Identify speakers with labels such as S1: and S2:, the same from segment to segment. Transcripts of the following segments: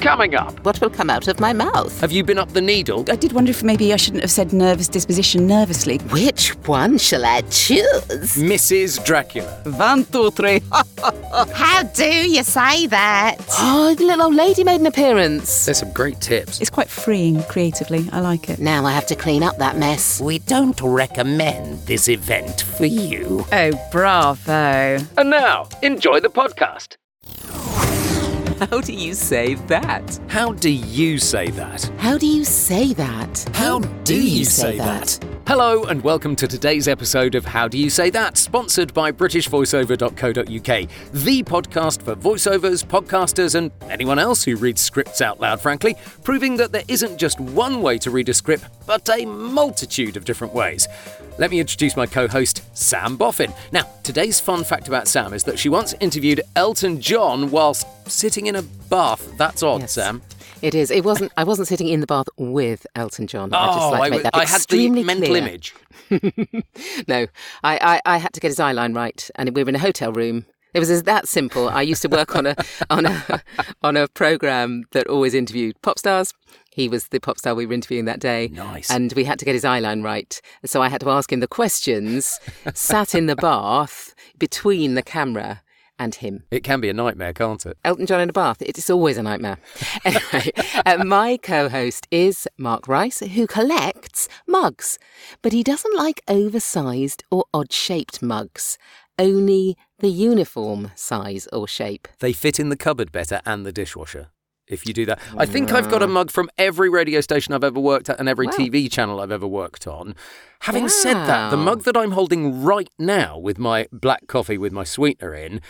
S1: Coming up,
S2: What will come out of my mouth?
S1: have you been up the needle?
S3: I did wonder if maybe I shouldn't have said nervous disposition nervously.
S2: Which one shall I choose?
S1: Mrs. Dracula.
S3: One, two, three.
S2: How do you say that? Oh, the little old lady made an appearance.
S1: There's some great tips.
S3: It's quite freeing creatively. I like it.
S2: Now I have to clean up that mess.
S4: We don't recommend this event for you.
S3: Oh, bravo.
S1: And now, enjoy the podcast.
S5: How do you say that?
S1: How do you say that?
S2: How do you say that?
S4: How do you say that?
S1: Hello, and welcome to today's episode of How Do You Say That, sponsored by BritishVoiceover.co.uk, the podcast for voiceovers, podcasters, and anyone else who reads scripts out loud, frankly, proving that there isn't just one way to read a script, but a multitude of different ways. Let me introduce my co host, Sam Boffin. Now, today's fun fact about Sam is that she once interviewed Elton John whilst sitting in a bath. That's odd,
S2: Yes.
S1: Sam.
S2: It is. It wasn't. I wasn't sitting in the bath with Elton John. I just
S1: Oh,
S2: like to
S1: I,
S2: make that
S1: I had the mental
S2: clear.
S1: image.
S2: No, I, I, I had to get his eye line right, and we were in a hotel room. It was that simple. I used to work on a on a on a program that always interviewed pop stars. He was the pop star we were interviewing that day.
S1: Nice.
S2: And we had to get his eye line right. So I had to ask him the questions, sat in the bath between the camera and him.
S1: It can be a nightmare, can't it?
S2: Elton John in a bath. It is always a nightmare. Anyway, uh, my co host is Mark Rice, who collects mugs, but he doesn't like oversized or odd shaped mugs, only the uniform size or shape.
S1: They fit in the cupboard better and the dishwasher. If you do that, I think I've got a mug from every radio station I've ever worked at and every
S2: Wow.
S1: TV channel I've ever worked on. Having said that, the mug that I'm holding right now with my black coffee with my sweetener in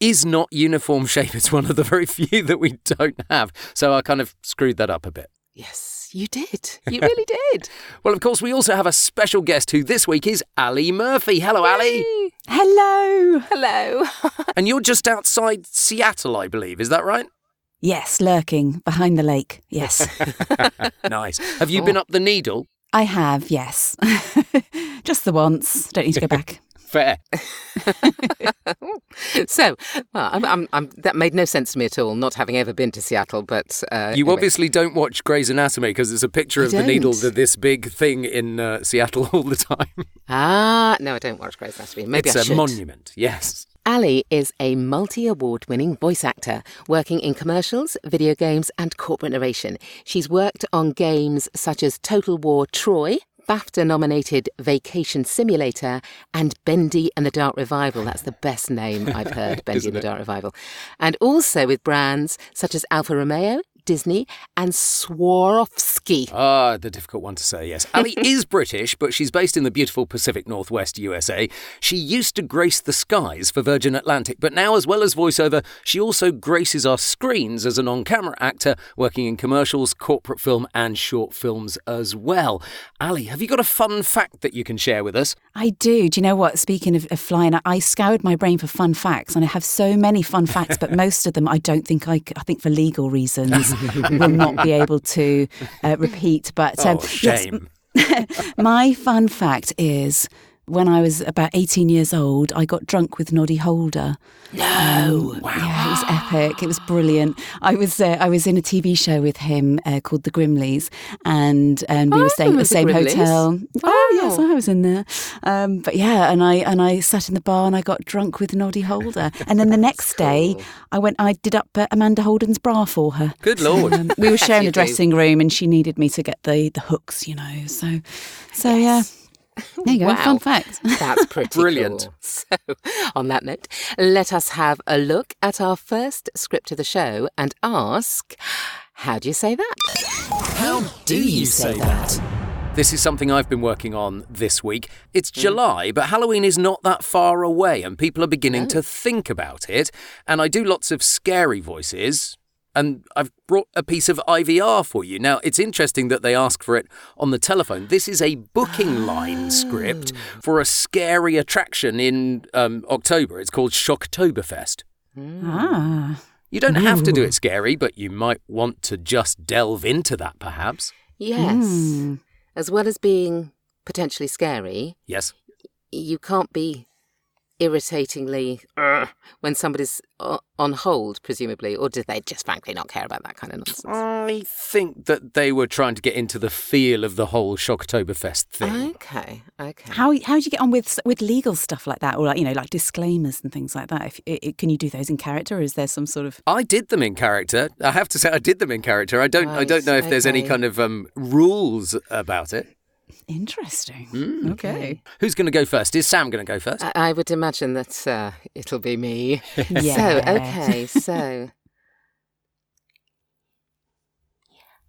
S1: is not uniform shape. It's one of the very few that we don't have. So I kind of screwed that up a bit.
S2: Yes, you did. You really did.
S1: Well, of course, we also have a special guest who this week is Ally Murphy. Hello, Ally.
S3: Hello.
S2: Hello.
S1: And you're just outside Seattle, I believe. Is that right?
S3: Yes, lurking behind the lake. Yes,
S1: nice. Have you been up the needle?
S3: I have. Yes, just the once. Don't need to go back.
S1: Fair.
S2: so, well, I'm, I'm, I'm, that made no sense to me at all, not having ever been to Seattle, but. Uh,
S1: You
S2: anyway.
S1: obviously don't watch Grey's Anatomy because there's a picture
S2: I
S1: of the needle, the, this big thing in uh, Seattle all the time.
S2: Ah, no, I don't watch Grey's Anatomy. Maybe
S1: it's
S2: I
S1: a
S2: should.
S1: monument, yes.
S2: Ally is a multi award winning voice actor working in commercials, video games, and corporate narration. She's worked on games such as Total War Troy, BAFTA nominated Vacation Simulator, and Bendy and the Dark Revival. That's the best name I've heard, Bendy and the Dark Revival. And also with brands such as Alfa Romeo, Disney, and Swarovski.
S1: Ah, the difficult one to say, yes. Ally is British, but she's based in the beautiful Pacific Northwest USA. She used to grace the skies for Virgin Atlantic, but now, as well as voiceover, she also graces our screens as an on camera actor, working in commercials, corporate film, and short films as well. Ally, have you got a fun fact that you can share with us?
S3: I do. Do you know what? Speaking of, of flying, I, I scoured my brain for fun facts, and I have so many fun facts, but most of them I don't think I, I think for legal reasons will not be able to uh, repeat. But um,
S1: oh,
S3: yes,
S1: shame.
S3: my fun fact is. When I was about 18 years old, I got drunk with Noddy Holder. No, wow. yeah, it was epic. It was brilliant. I was uh, I was in a TV show with him uh, called The Grimleys, and and we
S2: Oh,
S3: were staying at the same
S2: Grimleys.
S3: hotel. Oh yes, I was in there. Um, but yeah, and I and I sat in the bar and I got drunk with Noddy Holder, and then the next day I went. I did up uh, Amanda Holden's bra for her.
S1: Good lord.
S3: Um, we were sharing a
S2: do.
S3: dressing room, and she needed me to get the the hooks, you know. So, so yeah. There you go.
S2: Wow.
S3: Fun fact.
S2: That's pretty
S1: Brilliant.
S2: cool. So, on that note, let us have a look at our first script of the show and ask, how do you say that?
S4: How do you say that?
S1: This is something I've been working on this week. It's
S2: Mm.
S1: July, but Halloween is not that far away, and people are beginning
S2: Oh.
S1: to think about it. And I do lots of scary voices, and I've brought a piece of IVR for you. Now, it's interesting that they ask for it on the telephone. This is a booking line script
S2: Oh.
S1: for a scary attraction in um, October. It's called Shocktoberfest.
S3: Ah.
S1: You don't have to do it scary, but you might want to just delve into that, perhaps.
S2: Yes.
S3: Hmm.
S2: As well as being potentially scary,
S1: Yes.
S2: you can't be irritatingly "Ugh," when somebody's on hold, presumably, or did they just frankly not care about that kind of nonsense?
S1: I think that they were trying to get into the feel of the whole Shocktoberfest thing.
S2: Okay, okay.
S3: How how do you get on with with legal stuff like that, or like you know, like disclaimers and things like that? If, i i can you do those in character, or is there some sort of
S1: I did them in character. I have to say, I did them in character. I don't. I don't know if there's any kind of um, rules about it.
S3: Interesting?
S1: Mm,
S3: okay.
S1: Who's going to go first? Is Sam going to go first?
S2: I, I would imagine that uh, it'll be me. So, okay, so.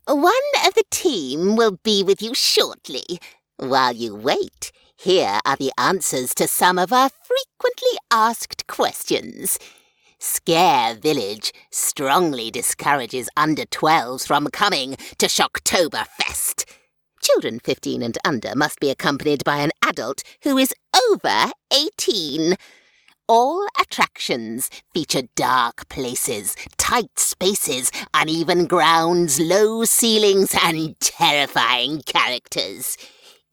S6: One of the team will be with you shortly. While you wait, here are the answers to some of our frequently asked questions. Scare Village strongly discourages under 12s from coming to Shocktoberfest. Children 15 and under must be accompanied by an adult who is over 18. All attractions feature dark places, tight spaces, uneven grounds, low ceilings, and terrifying characters.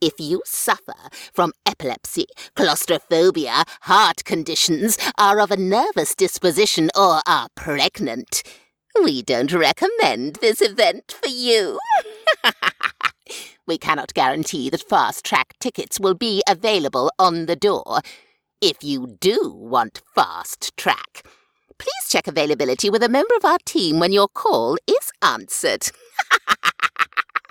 S6: If you suffer from epilepsy, claustrophobia, heart conditions, are of a nervous disposition, or are pregnant, we don't recommend this event for you. we cannot guarantee that fast track tickets will be available on the door. If you do want fast track, please check availability with a member of our team when your call is answered.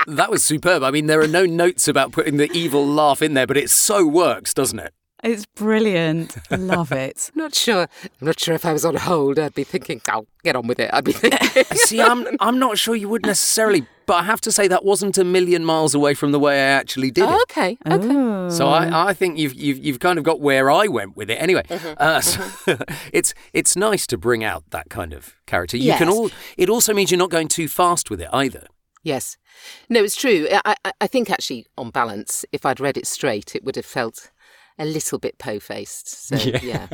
S1: That was superb. I mean, there are no notes about putting the evil laugh in there, but it so works, doesn't it?
S3: It's brilliant. Love it.
S2: Not sure. I'm not sure if I was on hold. I'd be thinking, "I'll "Oh, get on with it." I'd be thinking.
S1: See, I'm I'm not sure you would necessarily, but I have to say that wasn't a million miles away from the way I actually did it.
S2: okay, okay.
S1: So I, I think you've, you've you've kind of got where I went with it. Anyway, uh, so it's it's nice to bring out that kind of character. You can all. It also means you're not going too fast with it either.
S2: Yes. No, it's true. I, I, I think actually, on balance, if I'd read it straight, it would have felt a little bit po-faced. So yeah, yeah,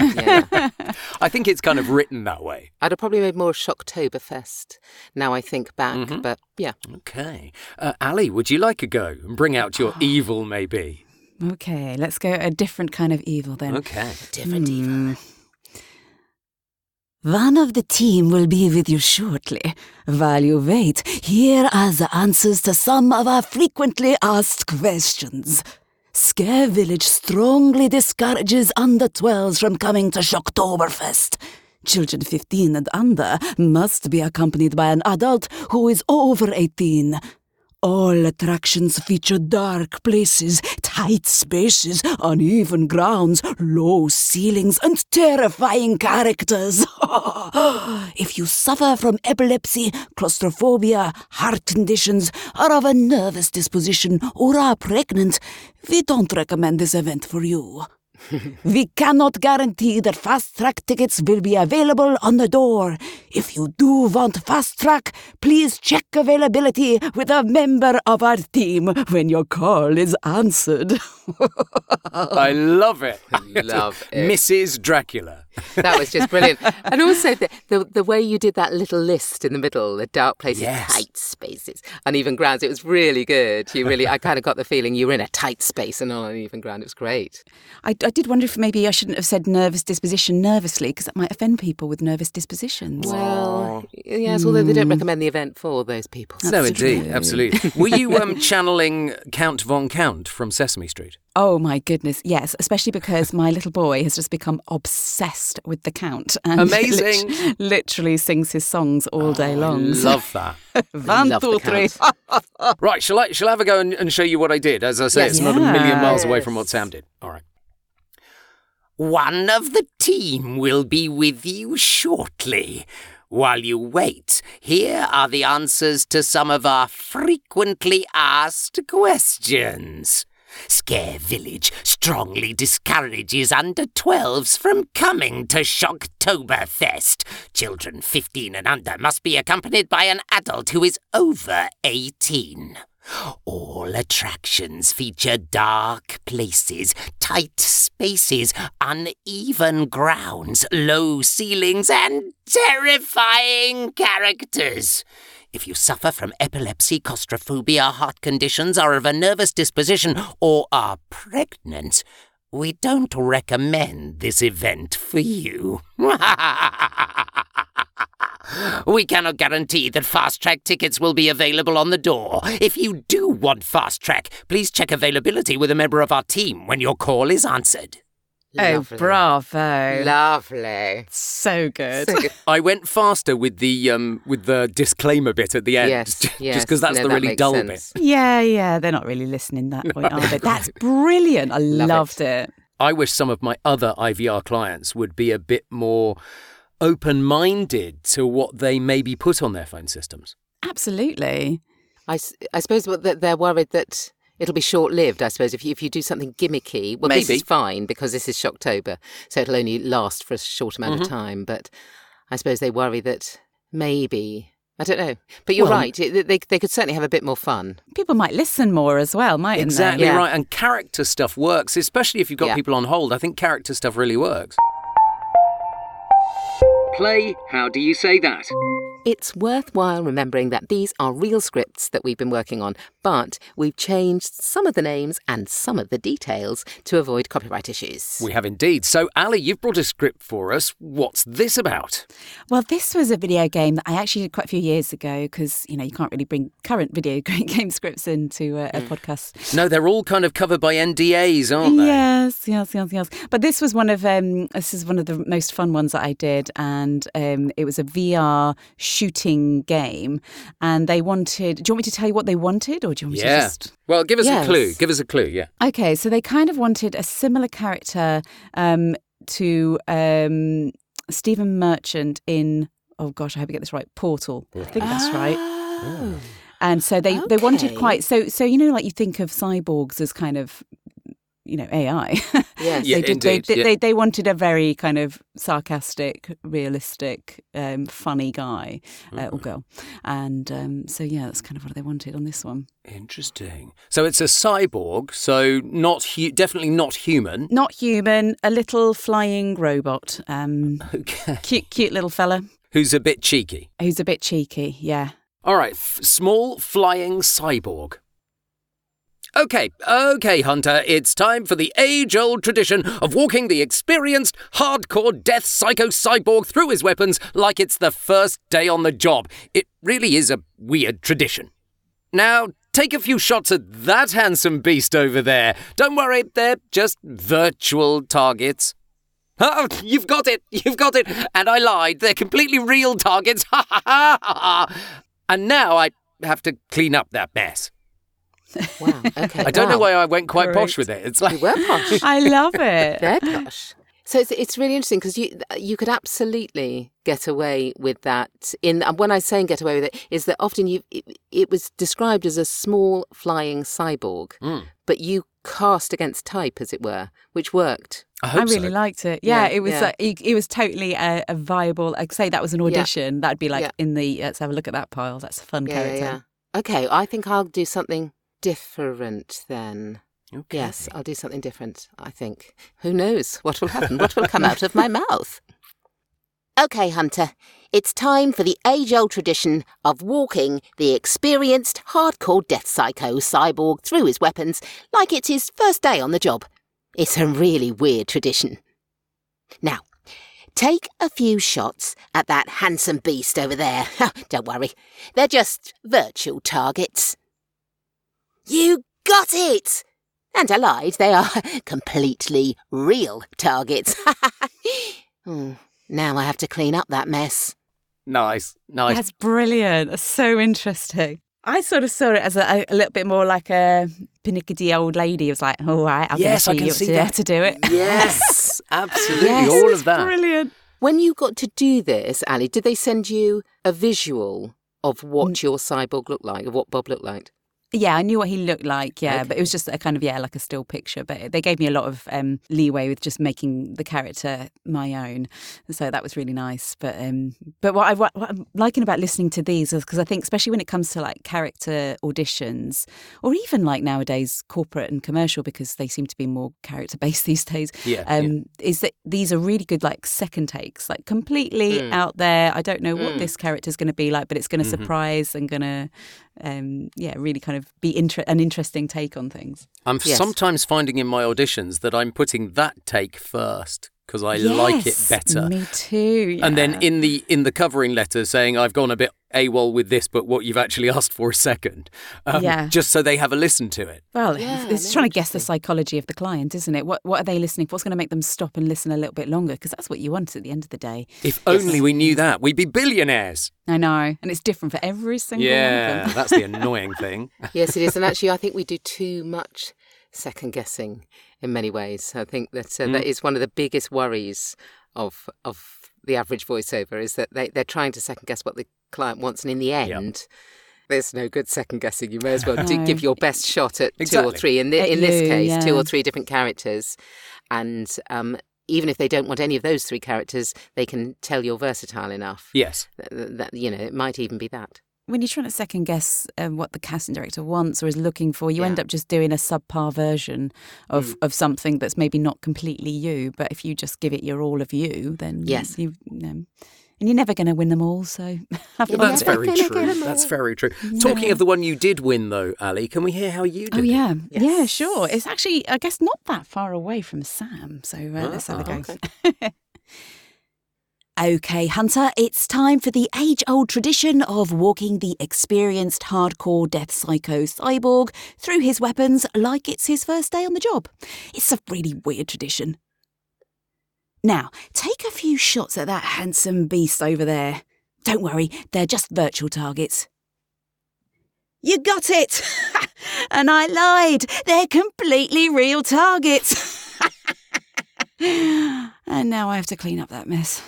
S2: yeah.
S1: I think it's kind of written that way.
S2: I'd have probably made more Shocktoberfest. Now I think back, but yeah.
S1: Okay, uh, Ally, would you like a go and bring out your evil, maybe?
S3: Okay, let's go a different kind of evil then.
S1: Okay.
S2: Different
S3: Hmm. One of the team will be with you shortly. While you wait, here are the answers to some of our frequently asked questions. Scare Village strongly discourages under 12s from coming to Shocktoberfest. Children 15 and under must be accompanied by an adult who is over 18. All attractions feature dark places, tight spaces, uneven grounds, low ceilings, and terrifying characters. if you suffer from epilepsy, claustrophobia, heart conditions, are of a nervous disposition, or are pregnant, we don't recommend this event for you. We cannot guarantee that fast track tickets will be available on the door. If you do want fast track, please check availability with a member of our team when your call is answered.
S1: I love it.
S2: Love it.
S1: Mrs. Dracula.
S2: That was just brilliant. and also the, the the way you did that little list in the middle, the dark places,
S1: Yes.
S2: tight spaces, uneven grounds. It was really good. You really, I kind of got the feeling you were in a tight space and on uneven ground. It was great.
S3: I, I did wonder if maybe I shouldn't have said nervous disposition nervously because that might offend people with nervous dispositions.
S2: Well, yes, although they don't recommend the event for those people.
S1: no, indeed, absolutely. Were you um, channeling Count von Count from Sesame Street?
S3: Oh my goodness, yes, especially because my little boy has just become obsessed with the Count and
S1: Amazing.
S3: lit- literally sings his songs all day long. So-
S1: Love that.
S3: One,
S2: Love
S3: two, three.
S1: Right, shall I shall I have a go and, and show you what I did? As I say, it's not a million miles away from what Sam did. All right.
S4: One of the team will be with you shortly. While you wait, here are the answers to some of our frequently asked questions. Scare Village strongly discourages under 12s from coming to Shocktoberfest. Children 15 and under must be accompanied by an adult who is over 18. All attractions feature dark places, tight spaces, uneven grounds, low ceilings, and terrifying characters. If you suffer from epilepsy, claustrophobia, heart conditions, are of a nervous disposition, or are pregnant, we don't recommend this event for you. we cannot guarantee that fast track tickets will be available on the door. If you do want fast track, please check availability with a member of our team when your call is answered.
S3: Oh, bravo.
S2: Lovely.
S3: so good.
S2: So good.
S1: I went faster with the um with the disclaimer bit at the end,
S2: Yes,
S1: just
S2: yes.
S1: because that's
S2: No,
S1: the
S2: that
S1: really dull
S2: sense.
S1: bit.
S3: yeah, yeah. They're not really listening that point, are they? That's brilliant. I
S2: Love
S3: loved it.
S1: I wish some of my other IVR clients would be a bit more open-minded to what they maybe put on their phone systems.
S3: Absolutely.
S2: I, I suppose what that they're worried that it'll be short lived. I suppose if you, if you do something gimmicky, well, this is fine because this is Shocktober, so it'll only last for a short amount
S1: Mm-hmm.
S2: of time. But I suppose they worry that maybe I don't know. But you're
S1: Well-
S2: right. They they could certainly have a bit more fun.
S3: People might listen more as well, mightn't
S1: Exactly
S3: they?
S2: Yeah.
S1: right. And character stuff works, especially if you've got
S2: Yeah.
S1: people on hold. I think character stuff really works. Play, how do you say that?
S2: It's worthwhile remembering that these are real scripts that we've been working on, but we've changed some of the names and some of the details to avoid copyright issues.
S1: We have indeed. So, Ally, you've brought a script for us. What's this about?
S3: Well, this was a video game that I actually did quite a few years ago because, you know, you can't really bring current video game scripts into a, a podcast.
S1: No, they're all kind of covered by NDAs, aren't they?
S3: Yes, yes, yes, yes. But this was one of um, this is one of the most fun ones that I did, and um, it was a VR shooting game. And they wanted. Do you want me to tell you what they wanted, or do you want me to
S1: Yeah.
S3: just?
S1: Well, give us
S2: Yes.
S1: a clue. Give us a clue, yeah.
S3: Okay, so they kind of wanted a similar character um, to um, Stephen Merchant in. Oh gosh, I hope I get this right. Portal. I think that's right.
S2: Oh.
S3: And so they, they wanted quite so so you know like you think of cyborgs as kind of you know AI.
S2: Yes.
S1: Yeah,
S3: they did
S1: indeed,
S3: they,
S1: yeah.
S3: they they wanted a very kind of sarcastic, realistic, um, funny guy uh,
S1: Mm-hmm.
S3: or girl, and um, so yeah, that's kind of what they wanted on this one.
S1: Interesting. So it's a cyborg, so not hu- definitely not human.
S3: Not human, a little flying robot. Um,
S1: Okay.
S3: cute, cute little fella
S1: Who's a bit cheeky.
S3: who's a bit cheeky. Yeah.
S1: All right, f- small flying cyborg. Okay, okay, Hunter, it's time for the age old tradition of walking the experienced, hardcore death psycho cyborg through his weapons like it's the first day on the job. It really is a weird tradition. Now, take a few shots at that handsome beast over there. Don't worry, they're just virtual targets. Oh, you've got it, you've got it. And I lied, they're completely real targets. Ha ha ha ha. And now I have to clean up that mess.
S2: Wow. Okay.
S1: I don't know why I went quite posh with it. It's
S2: You
S1: like
S2: were posh.
S3: I love it.
S2: Very posh. So it's, it's really interesting because you you could absolutely get away with that. In and when I say get away with it, is that often you it, it was described as a small flying cyborg,
S1: Hmm.
S2: but you cast against type, as it were, which worked.
S1: I
S3: I, really
S1: so.
S3: liked it. Yeah,
S2: Yeah,
S3: it was.
S2: yeah.
S3: Like, it, it was totally a, a viable. Like, say that was an audition. That'd be like
S2: Yeah.
S3: in the. Let's have a look at that pile. That's a fun
S2: Yeah,
S3: character.
S2: yeah, yeah. Okay, I think I'll do something different then.
S1: Okay.
S2: Yes, I'll do something different, I think. Who knows what will happen? What will come out of my mouth? Okay, Hunter. It's time for the age old tradition of walking the experienced, hardcore death psycho cyborg through his weapons like it's his first day on the job. It's a really weird tradition. Now, take a few shots at that handsome beast over there. Don't worry, they're just virtual targets. You got it! And I lied, they are completely real targets. Hmm, now I have to clean up that mess.
S1: Nice, nice.
S3: That's brilliant. That's so interesting. I sort of saw it as a, a little bit more like a pinickety old lady. It was like, all right, I'm
S1: Yes, I
S3: going to see
S1: see
S3: you
S1: that.
S3: to do it.
S1: Yes, absolutely.
S2: Yes.
S1: All of that.
S3: Brilliant.
S2: When you got to do this, Ally, did they send you a visual of what your cyborg looked like, of what Bob looked like?
S3: Yeah, I knew what he looked like. Yeah, but it was just a kind of yeah, like a still picture. But they gave me a lot of um, leeway with just making the character my own, so that was really nice. But um, but what, I, what I'm liking about listening to these is because I think, especially when it comes to like character auditions, or even like nowadays corporate and commercial, because they seem to be more character based these days.
S1: Yeah,
S3: um, is that these are really good like second takes, like completely
S2: Mm.
S3: out there. I don't know what
S2: Mm.
S3: this character's going to be like, but it's going to
S1: Mhm.
S3: surprise and going to um, yeah, really kind of be inter- an interesting take on things.
S1: I'm
S2: Yes.
S1: sometimes finding in my auditions that I'm putting that take first because I like it better.
S3: Me too.
S1: And then in the in the covering letter saying I've gone a bit AWOL with this, but what you've actually asked for is second, um,
S3: Yeah.
S1: just so they have a listen to it.
S3: Well,
S2: Yeah,
S3: it's, it's trying to guess the psychology of the client, isn't it? What what are they listening for? What's going to make them stop and listen a little bit longer? Because that's what you want at the end of the day.
S1: If only we knew that, we'd be billionaires.
S3: I know, and it's different for every single one of
S1: Yeah,
S3: them.
S1: that's the annoying thing.
S2: yes, it is. And actually, I think we do too much second guessing in many ways. I think that uh, that is one of the biggest worries of of the average voiceover is that they, they're trying to second guess what the client wants, and in the end. There's no good second guessing. You may as well do,
S3: No.
S2: give your best shot at two or three. In, the, in this
S3: you,
S2: case, two or three different characters, and um, even if they don't want any of those three characters, they can tell you're versatile enough.
S1: Yes.
S2: That, that you know, it might even be that.
S3: When you're trying to second guess um, what the casting director wants or is looking for, you end up just doing a subpar version of, of something that's maybe not completely you. But if you just give it your all of you, then
S2: Yes.
S3: you, you know, and you're never going to win them all. So have
S2: You're
S1: That's very
S2: gonna get
S1: true.
S2: 'em
S1: That's very true. Talking of the one you did win, though, Ally, can we hear how you did?
S3: Oh
S1: it?
S3: yeah, yeah, sure. It's actually, I guess, not that far away from Sam. So uh, let's have a go.
S2: okay.
S3: Okay, Hunter, it's time for the age old tradition of walking the experienced hardcore death psycho cyborg through his weapons like it's his first day on the job. It's a really weird tradition. Now, take a few shots at that handsome beast over there. Don't worry, they're just virtual targets. You got it! and I lied. They're completely real targets. and now I have to clean up that mess.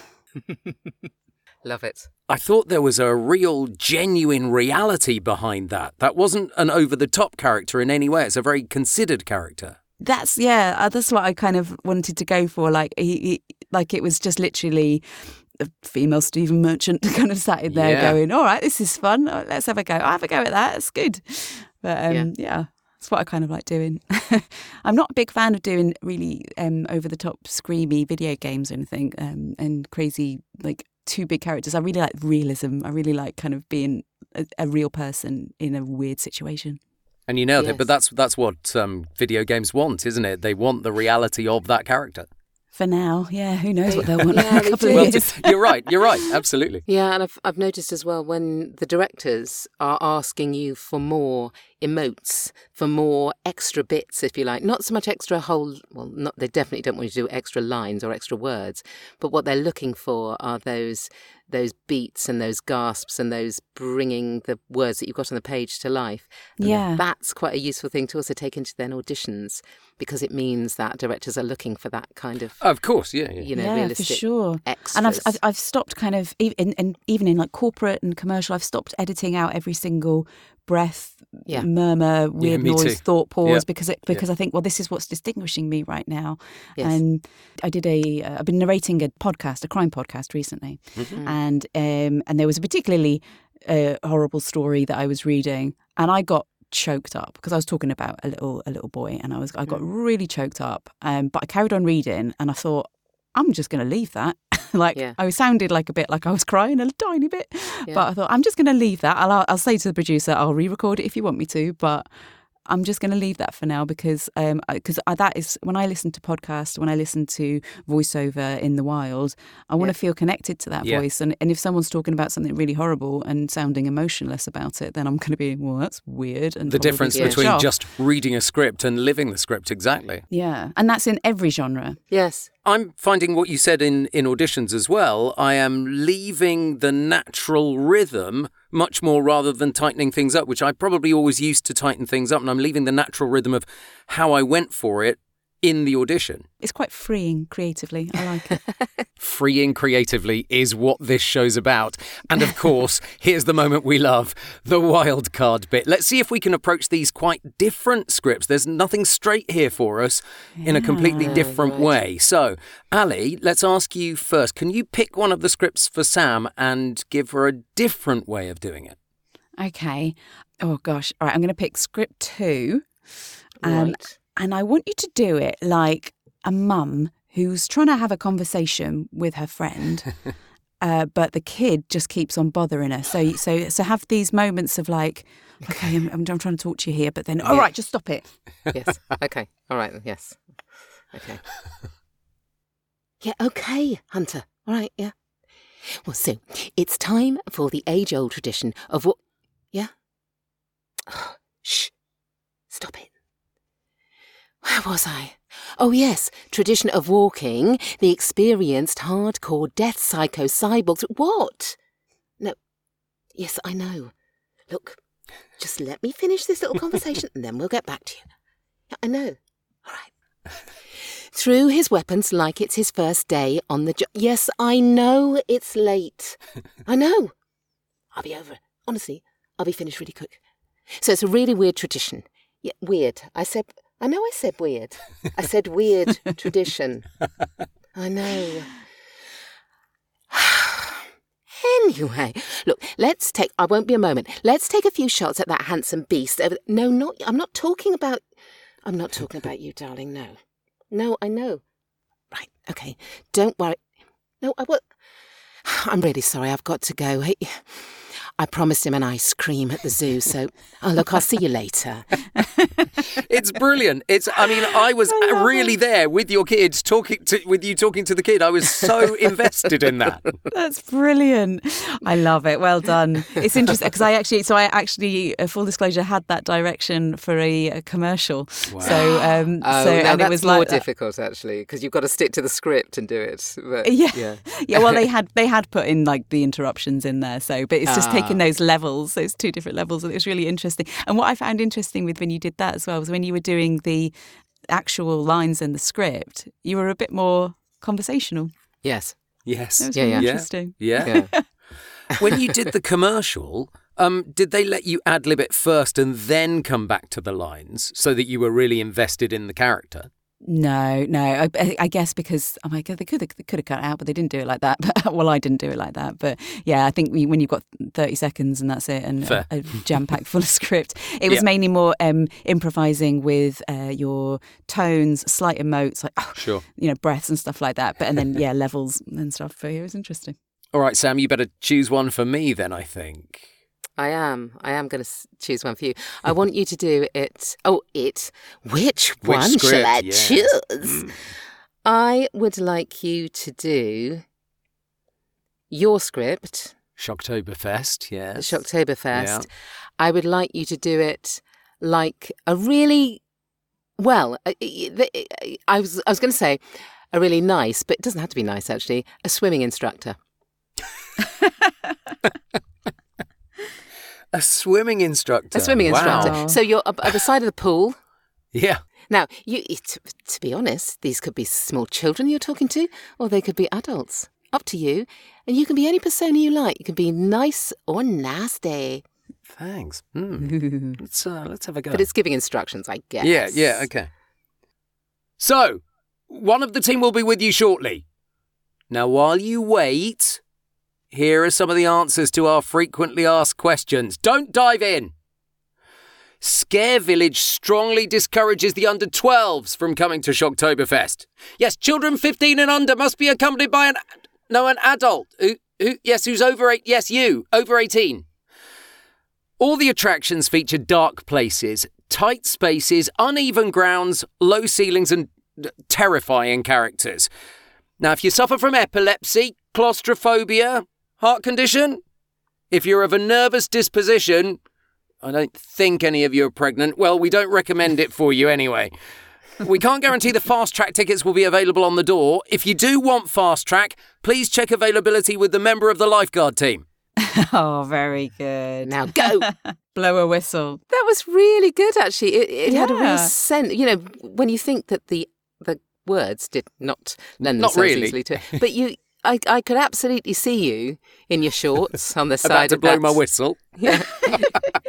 S2: Love it.
S1: I thought there was a real, genuine reality behind that. That wasn't an over the top character in any way. It's a very considered character.
S3: That's yeah. uh, That's what I kind of wanted to go for. Like he, he like it was just literally a female Stephen Merchant kind of sat in there
S1: Yeah.
S3: going, "All right, this is fun. Uh, Let's have a go. I'll have a go at that. It's good." But um,
S2: Yeah.
S3: yeah. That's what I kind of like doing. I'm not a big fan of doing really um, over the top screamy video games or anything um, and crazy like too big characters. I really like realism. I really like kind of being a, a real person in a weird situation.
S1: And you nailed it. But that's that's what um, video games want, isn't it? They want the reality of that character.
S3: For now, yeah, who knows what
S2: They-
S3: they'll want
S2: yeah,
S3: in a couple of years.
S1: t- you're right. You're right. Absolutely.
S2: Yeah, and I've I've noticed as well when the directors are asking you for more emotes, for more extra bits, if you like, not so much extra whole. Well, not they definitely don't want you to do extra lines or extra words, but what they're looking for are those those beats and those gasps and those bringing the words that you've got on the page to life. And
S3: Yeah.
S2: that's quite a useful thing to also take into then auditions because it means that directors are looking for that kind of
S1: Of course. Yeah. yeah.
S2: you know
S3: yeah,
S2: realistic
S3: for sure.
S2: extras.
S3: And I've, I've I've stopped kind of even in, even in like corporate and commercial, I've stopped editing out every single breath,
S2: Yeah.
S3: murmur, weird
S1: me
S3: noise,
S1: too.
S3: thought pause
S1: Yeah.
S3: because it because I think well this is what's distinguishing me right now.
S2: Yes.
S3: And I did a uh, I've been narrating a podcast, a crime podcast recently,
S1: Mm-hmm.
S3: and um and there was a particularly uh, horrible story that I was reading, and I got choked up because I was talking about a little a little boy, and I was I got
S2: Mm.
S3: really choked up. Um, but I carried on reading, and I thought I'm just going to leave that. like
S2: Yeah.
S3: I sounded like a bit like I was crying a tiny bit,
S2: Yeah.
S3: but I thought I'm just going to leave that. I'll I'll say to the producer, I'll re-record it if you want me to, but. I'm just going to leave that for now because um because that is when I listen to podcasts, when I listen to voiceover in the wild, I want to
S2: Yeah.
S3: feel connected to that
S1: Yeah.
S3: voice. And and if someone's talking about something really horrible and sounding emotionless about it, then I'm going to be well, that's weird. And
S1: The difference
S3: switch
S1: between
S3: off.
S1: just reading a script and living the script, exactly.
S3: yeah, and that's in every genre.
S2: yes.
S1: I'm finding what you said in, in auditions as well. I am leaving the natural rhythm much more rather than tightening things up, which I probably always used to tighten things up. And I'm leaving the natural rhythm of how I went for it in the audition.
S3: It's quite freeing creatively. I like it.
S1: Freeing creatively is what this show's about. And of course, here's the moment we love the wild card bit. Let's see if we can approach these quite different scripts. There's nothing straight here for us in a completely different way. So, Ally, let's ask you first can you pick one of the scripts for Sam and give her a different way of doing it?
S3: okay. Oh gosh. All right. I'm going to pick script two. Um,
S2: right.
S3: And I want you to do it like a mum who's trying to have a conversation with her friend uh, but the kid just keeps on bothering her. So so so have these moments of like, okay, I'm, I'm, I'm trying to talk to you here, but then all right, just stop it.
S7: yes. Okay. All right. Yes. Okay.
S2: Yeah, okay, Hunter. All right, yeah. Well, so it's time for the age old tradition of what. Yeah? Shh. Stop it. Where was I? Oh, yes, tradition of walking the experienced hardcore death psycho cyborgs. What? No. Yes, I know. Look, just let me finish this little conversation and then we'll get back to you. I know. All right. Through his weapons like it's his first day on the job. Yes, I know it's late. I know. I'll be over. Honestly, I'll be finished really quick. So it's a really weird tradition. Yeah, weird. I said, I know I said weird. I said weird tradition. I know. Anyway, look, let's take, I won't be a moment. Let's take a few shots at that handsome beast. Uh, no, not, I'm not talking about, I'm not talking about you, darling, no. No, I know. Right, okay, don't worry. No, I will. I'm really sorry, I've got to go. Hey, I promised him an ice cream at the zoo, so, oh, look, I'll see you later.
S1: It's brilliant. It's. I mean, I was really there with your kids talking to with you talking to the kid. I was so invested in that.
S3: That's brilliant. I love it. Well done. It's interesting because I actually, so I actually, uh, full disclosure, had that direction for a, a commercial. So, um,
S7: Oh,
S3: so
S7: no,
S3: and
S7: that's
S3: it was
S7: more
S3: like, uh,
S7: difficult actually because you've got to stick to the script and do it. But,
S3: Yeah.
S7: yeah.
S3: yeah, well, they had they had put in like the interruptions in there, so but it's just taking
S7: Ah.
S3: those levels, those two different levels, and it was really interesting. And what I found interesting with when you did that as well was when you were doing the actual lines in the script, you were a bit more conversational.
S7: Yes.
S1: Yes.
S3: It was
S7: Yeah,
S3: really
S7: yeah.
S1: Yeah.
S3: interesting.
S1: Yeah.
S7: Yeah.
S1: when you did the commercial, um, did they let you ad lib it first and then come back to the lines so that you were really invested in the character?
S3: No, no. I, I- guess because oh my god, they could have, they could have cut it out, but they didn't do it like that. But, well, I didn't do it like that. But yeah, I think we, when you've got thirty seconds and that's it, and
S1: Fair.
S3: a, a jam packed full of script, it was
S1: Yeah.
S3: mainly more um, improvising with uh, your tones, slight emotes, like oh,
S1: Sure.
S3: you know, breaths and stuff like that. But and then yeah, levels and stuff. But it was interesting.
S1: All right, Sam, you better choose one for me then, I think.
S7: I am. I am going to choose one for you. I want you to do it. Oh, it.
S2: Which,
S1: Which
S2: one shall? I
S1: Yes.
S2: choose? Hmm.
S7: I would like you to do your script,
S1: Shocktoberfest, yes.
S7: Shocktoberfest.
S1: Yeah.
S7: I would like you to do it like a really well. Uh, I- I I was I was going to say a really nice, but it doesn't have to be nice actually. A swimming instructor.
S1: A swimming instructor.
S7: A swimming
S1: Wow.
S7: instructor. So you're at the side of the pool.
S1: Yeah.
S7: Now, you, it, to be honest, these could be small children you're talking to, or they could be adults. Up to you. And you can be any persona you like. You can be nice or nasty.
S1: Thanks. Hmm. Let's uh, let's have a go.
S7: But it's giving instructions, I guess.
S1: Yeah, yeah, okay. So, one of the team will be with you shortly. Now, while you wait, here are some of the answers to our frequently asked questions. Don't dive in. Scare Village strongly discourages the under 12s from coming to Shocktoberfest. Yes, children 15 and under must be accompanied by an no an adult. Who, who yes, who's over 8 yes, you, over 18. All the attractions feature dark places, tight spaces, uneven grounds, low ceilings, and terrifying characters. Now, if you suffer from epilepsy, claustrophobia, heart condition, if you're of a nervous disposition, I don't think any of you are pregnant. Well, we don't recommend it for you anyway. We can't guarantee the fast track tickets will be available on the door. If you do want fast track, please check availability with the member of the lifeguard team.
S3: Oh, very good.
S7: Now go.
S3: Blow a whistle.
S7: that was really good, actually. It, it had a real sense. You know, when you think that the the words did not lend
S1: Not
S7: themselves
S1: really.
S7: easily to it, but you. I, I could absolutely see you in your shorts on the side.
S1: About
S7: to
S1: blow
S7: that.
S1: my whistle.
S7: Yeah.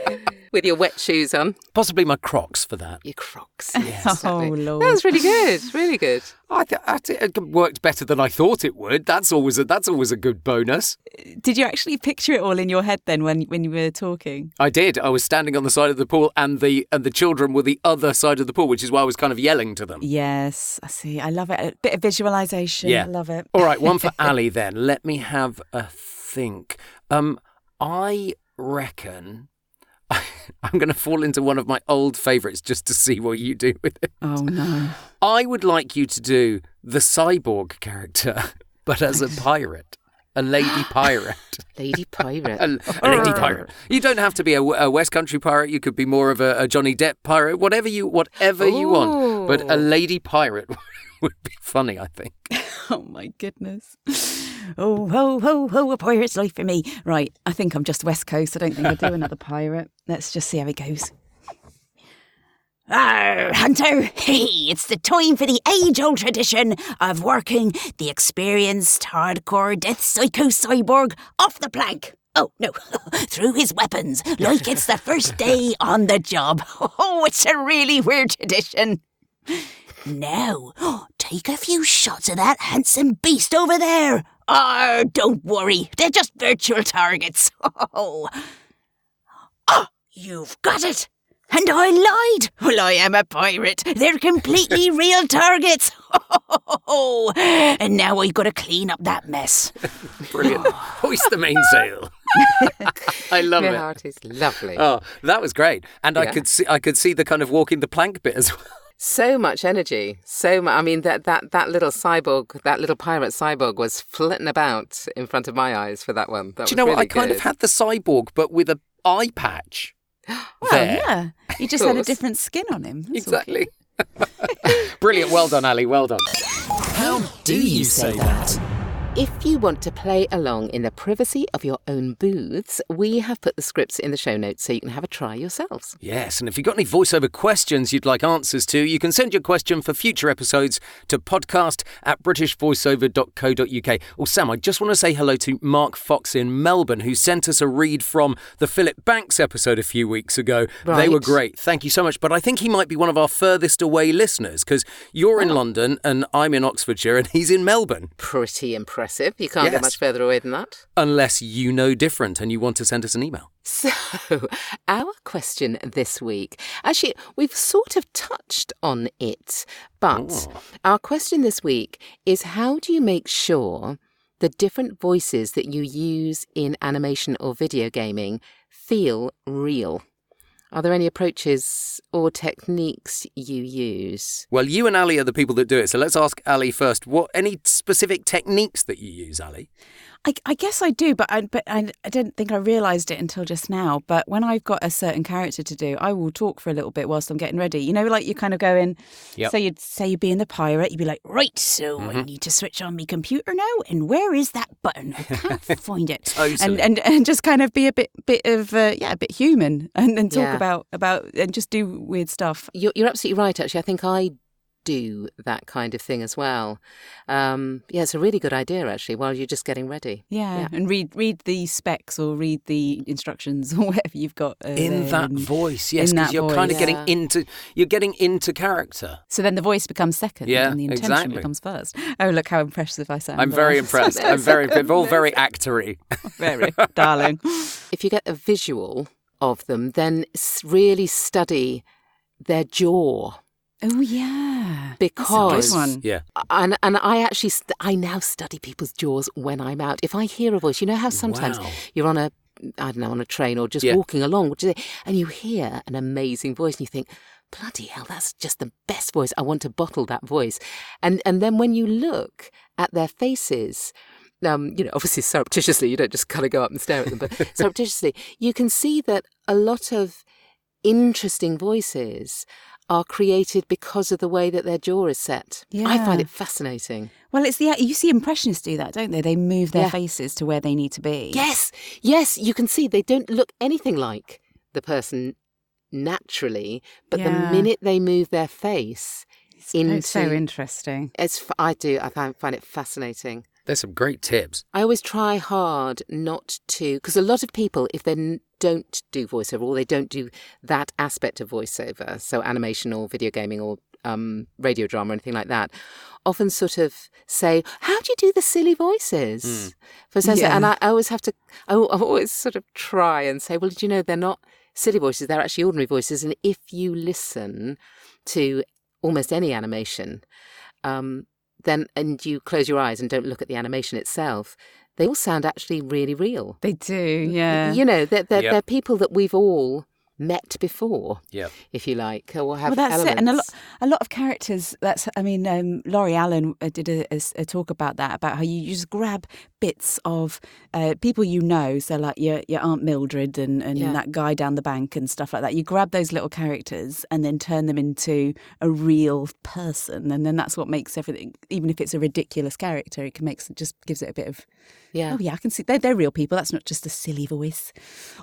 S2: With your wet shoes on.
S1: Possibly my Crocs for that.
S2: Your Crocs.
S1: Yes.
S3: Oh,
S2: That
S3: Lord.
S2: was really good. Really good.
S1: I, th- I th- it worked better than I thought it would. That's always a, that's always a good bonus.
S3: Did you actually picture it all in your head then when when you were talking?
S1: I did. I was standing on the side of the pool, and the and the children were the other side of the pool, which is why I was kind of yelling to them.
S3: Yes, I see. I love it. A bit of visualization.
S1: Yeah.
S3: I love it.
S1: All right, one for Ally then. Let me have a think. Um, I reckon I'm going to fall into one of my old favourites just to see what you do with it.
S3: Oh no.
S1: I would like you to do the cyborg character, but as a pirate, a lady pirate.
S2: Lady Pirate.
S1: A, a lady pirate. You don't have to be a, a West Country pirate. You could be more of a, a Johnny Depp pirate. Whatever you, whatever you want. But a lady pirate would be funny. I think.
S3: Oh my goodness. Oh, ho, ho, ho, a pirate's life for me. Right, I think I'm just West Coast. I don't think I'll do another pirate. Let's just see how it goes. Arr, Hunter! Hey, it's the time for the age old tradition of working the experienced hardcore death psycho cyborg off the plank. Oh, no, through his weapons, like it's the first day on the job. Oh, it's a really weird tradition. Now, take a few shots of that handsome beast over there. Oh, don't worry, they're just virtual targets. Oh, oh you've got it. And I lied. Well, I am a pirate. They're completely real targets. Oh, and now I've got to clean up that mess.
S1: Brilliant. Hoist the mainsail. I love
S2: Your
S1: it.
S2: heart is lovely.
S1: Oh, that was great, and I could see I could see the kind of walking the plank bit as well.
S2: So much energy. So much. I mean, that, that, that little cyborg, that little pirate cyborg was flitting about in front of my eyes for that one. That
S1: Do
S2: was
S1: you know what?
S2: really
S1: I kind of had the cyborg, but with a eye patch.
S3: Well,
S1: there.
S3: yeah. He just had a different skin on him. That's all.
S1: Exactly. Brilliant. Well done, Ally. Well done.
S8: How do you say that?
S2: If you want to play along in the privacy of your own booths, we have put the scripts in the show notes so you can have a try yourselves.
S1: Yes, and if you've got any voiceover questions you'd like answers to, you can send your question for future episodes to podcast at britishvoiceover.co.uk. Oh, Sam, I just want to say hello to Mark Fox in Melbourne, who sent us a read from the Philip Banks episode a few weeks ago. They were great. Thank you so much. But I think he might be one of our furthest away listeners because you're in oh. London and I'm in Oxfordshire and he's in Melbourne.
S2: Pretty impressive. You can't
S1: Yes.
S2: get much further away than that.
S1: Unless you know different and you want to send us an email.
S2: So, our question this week, actually, we've sort of touched on it, but oh. our question this week is how do you make sure the different voices that you use in animation or video gaming feel real? Are there any approaches or techniques you use?
S1: Well, you and Ally are the people that do it. So let's ask Ally first. What any specific techniques that you use, Ally?
S3: I, I guess I do, but I but I, I didn't think I realised it until just now. But when I've got a certain character to do, I will talk for a little bit whilst I'm getting ready. You know, like you kind of go in.
S1: Yep.
S3: So you'd say you'd be in the pirate. You'd be like, right, so I need to switch on my computer now, and where is that button? I can't find it.
S1: Totally.
S3: And, and and just kind of be a bit bit of uh, yeah, a bit human, and then talk
S2: Yeah.
S3: about about and just do weird stuff.
S2: You're, you're absolutely right, actually. I think I do that kind of thing as well. Um, yeah, it's a really good idea, actually, while you're just getting ready.
S3: Yeah,
S2: Yeah.
S3: and read read the specs or read the instructions or whatever you've got uh,
S1: in that voice, yes,
S3: in
S1: because
S3: that
S1: you're kind of
S3: voice.
S1: getting
S2: Yeah.
S1: into you're getting into character.
S3: So then the voice becomes second,
S1: Yeah,
S3: and the intention
S1: exactly.
S3: becomes first. Oh, look how impressive I sound!
S1: I'm very impressed. I'm very they're all very actory.
S3: very darling.
S2: If you get a visual of them, then really study their jaw.
S3: Oh yeah,
S2: Because-
S3: That's a good one.
S1: Yeah.
S2: And and I actually st- I now study people's jaws when I'm out. If I hear a voice, you know how sometimes
S1: Wow.
S2: you're on a I don't know on a train or just
S1: Yeah.
S2: walking along, which is, and you hear an amazing voice, and you think, bloody hell, that's just the best voice. I want to bottle that voice. And and then when you look at their faces. Um, you know, obviously surreptitiously, you don't just kind of go up and stare at them, but surreptitiously, you can see that a lot of interesting voices are created because of the way that their jaw is set. I find it fascinating.
S3: Well, it's the you see impressionists do that, don't they? They move their
S2: Yeah.
S3: faces to where they need to be.
S2: Yes, yes, you can see they don't look anything like the person naturally, but
S3: Yeah.
S2: the minute they move their face
S3: It's
S2: into
S3: so interesting.
S2: it's I do I find, find it fascinating.
S1: There's some great tips.
S2: I always try hard not to because a lot of people if they're n- don't do voiceover or they don't do that aspect of voiceover, so animation or video gaming or um, radio drama or anything like that, often sort of say, "How do you do the silly voices?" Mm. For so, yeah. and I, I, always have to, I, I always sort of try and say, "Well, did you know they're not silly voices? They're actually ordinary voices." And if you listen to almost any animation, um, then and you close your eyes and don't look at the animation itself, they all sound actually really real.
S3: They do, yeah.
S2: You know, they're, they're, yep. they're people that we've all met before,
S1: yeah,
S2: if you like, or have
S3: well, that's
S2: elements.
S3: it. And a lot, a lot of characters. That's, I mean, um, Laurie Allen uh, did a, a, a, talk about that, about how you just grab bits of uh, people you know, so like your your Aunt Mildred and, and yeah. that guy down the bank and stuff like that. You grab those little characters and then turn them into a real person, and then that's what makes everything. Even if it's a ridiculous character, it can make just gives it a bit of yeah. Oh yeah, I can see they're, they're real people. That's not just a silly voice.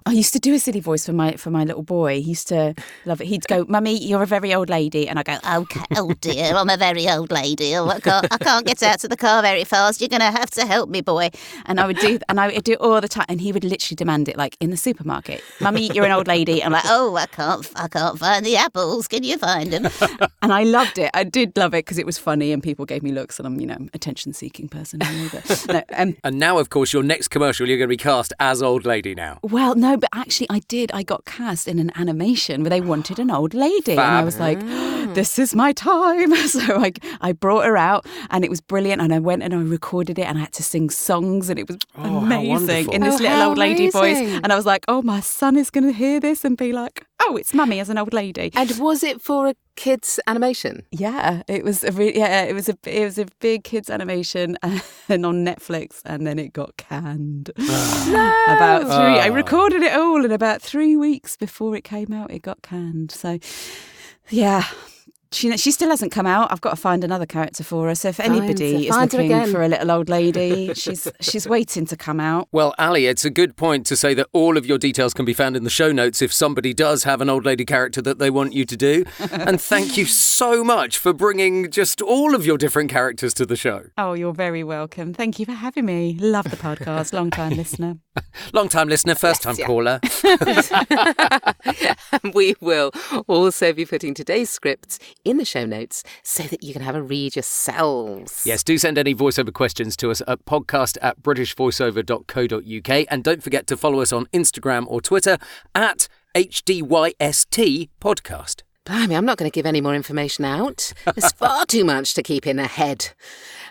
S3: I used to do a silly voice for my for my little boy. He used to love it. He'd go, "Mummy, you're a very old lady," and I go,
S4: "Okay, oh dear, I'm a very old lady. Oh, I can't, I can't get out to the car very fast. You're going to have to help me, boy."
S3: And I would do, and I would do it all the time. And he would literally demand it, like in the supermarket. "Mummy, you're an old lady." I'm like,
S4: "Oh, I can't, I can't find the apples. Can you find them?"
S3: and I loved it. I did love it because it was funny, and people gave me looks, and I'm, you know, attention-seeking person.
S1: no, um, and now, of course, your next commercial, you're going to be cast as old lady now.
S3: Well, no, but actually, I did. I got cast in an animation where they wanted an old lady, Fab. and I was like, "This is my time." So I, I brought her out, and it was brilliant. And I went and I recorded it, and I had to sing songs, and it was oh, amazing in this
S2: oh,
S3: little old oh, lady
S2: amazing.
S3: voice. And I was like, "Oh, my son is going to hear this and be like." oh, it's mummy as an old lady.
S2: And was it for a kids animation?
S3: Yeah, it was a re- yeah, it was a it was a big kids animation and on Netflix, and then it got canned.
S2: no!
S3: About three, I ah. recorded it all, and about three weeks before it came out, it got canned. So, yeah, she she still hasn't come out. I've got to find another character for her. So if anybody is looking for a little old lady, she's she's waiting to come out.
S1: Well, Ally, it's a good point to say that all of your details can be found in the show notes if somebody does have an old lady character that they want you to do. and thank you so much for bringing just all of your different characters to the show.
S3: Oh, you're very welcome. Thank you for having me. Love the podcast. Long time listener.
S1: Long time listener, first time yes, caller.
S2: we will also be putting today's scripts in the show notes so that you can have a read yourselves.
S1: Yes, do send any voiceover questions to us at podcast at britishvoiceover.co.uk. And don't forget to follow us on Instagram or Twitter at HDYST Podcast.
S2: Blimey, I'm not going to give any more information out. There's far too much to keep in a head.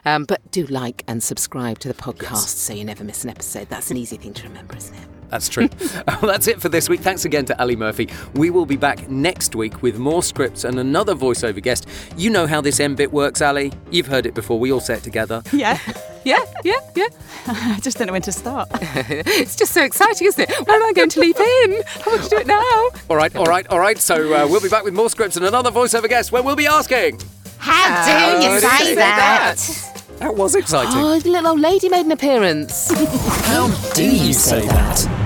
S2: Um, but do like and subscribe to the podcast yes. so you never miss an episode. That's an easy thing to remember, isn't it?
S1: That's true. well, that's it for this week. Thanks again to Ally Murphy. We will be back next week with more scripts and another voiceover guest. You know how this M bit works, Ally. You've heard it before. We all say it together.
S3: Yeah.
S2: Yeah, yeah, yeah.
S3: I just don't know when to start.
S2: it's just so exciting, isn't it? When am I going to leap in? I want to do it now.
S1: All right, all right, all right. So uh, we'll be back with more scripts and another voiceover guest where we'll be asking.
S4: How, How do you say, say that?
S1: that? That was exciting.
S2: Oh, the little old lady made an appearance.
S9: How do you say that?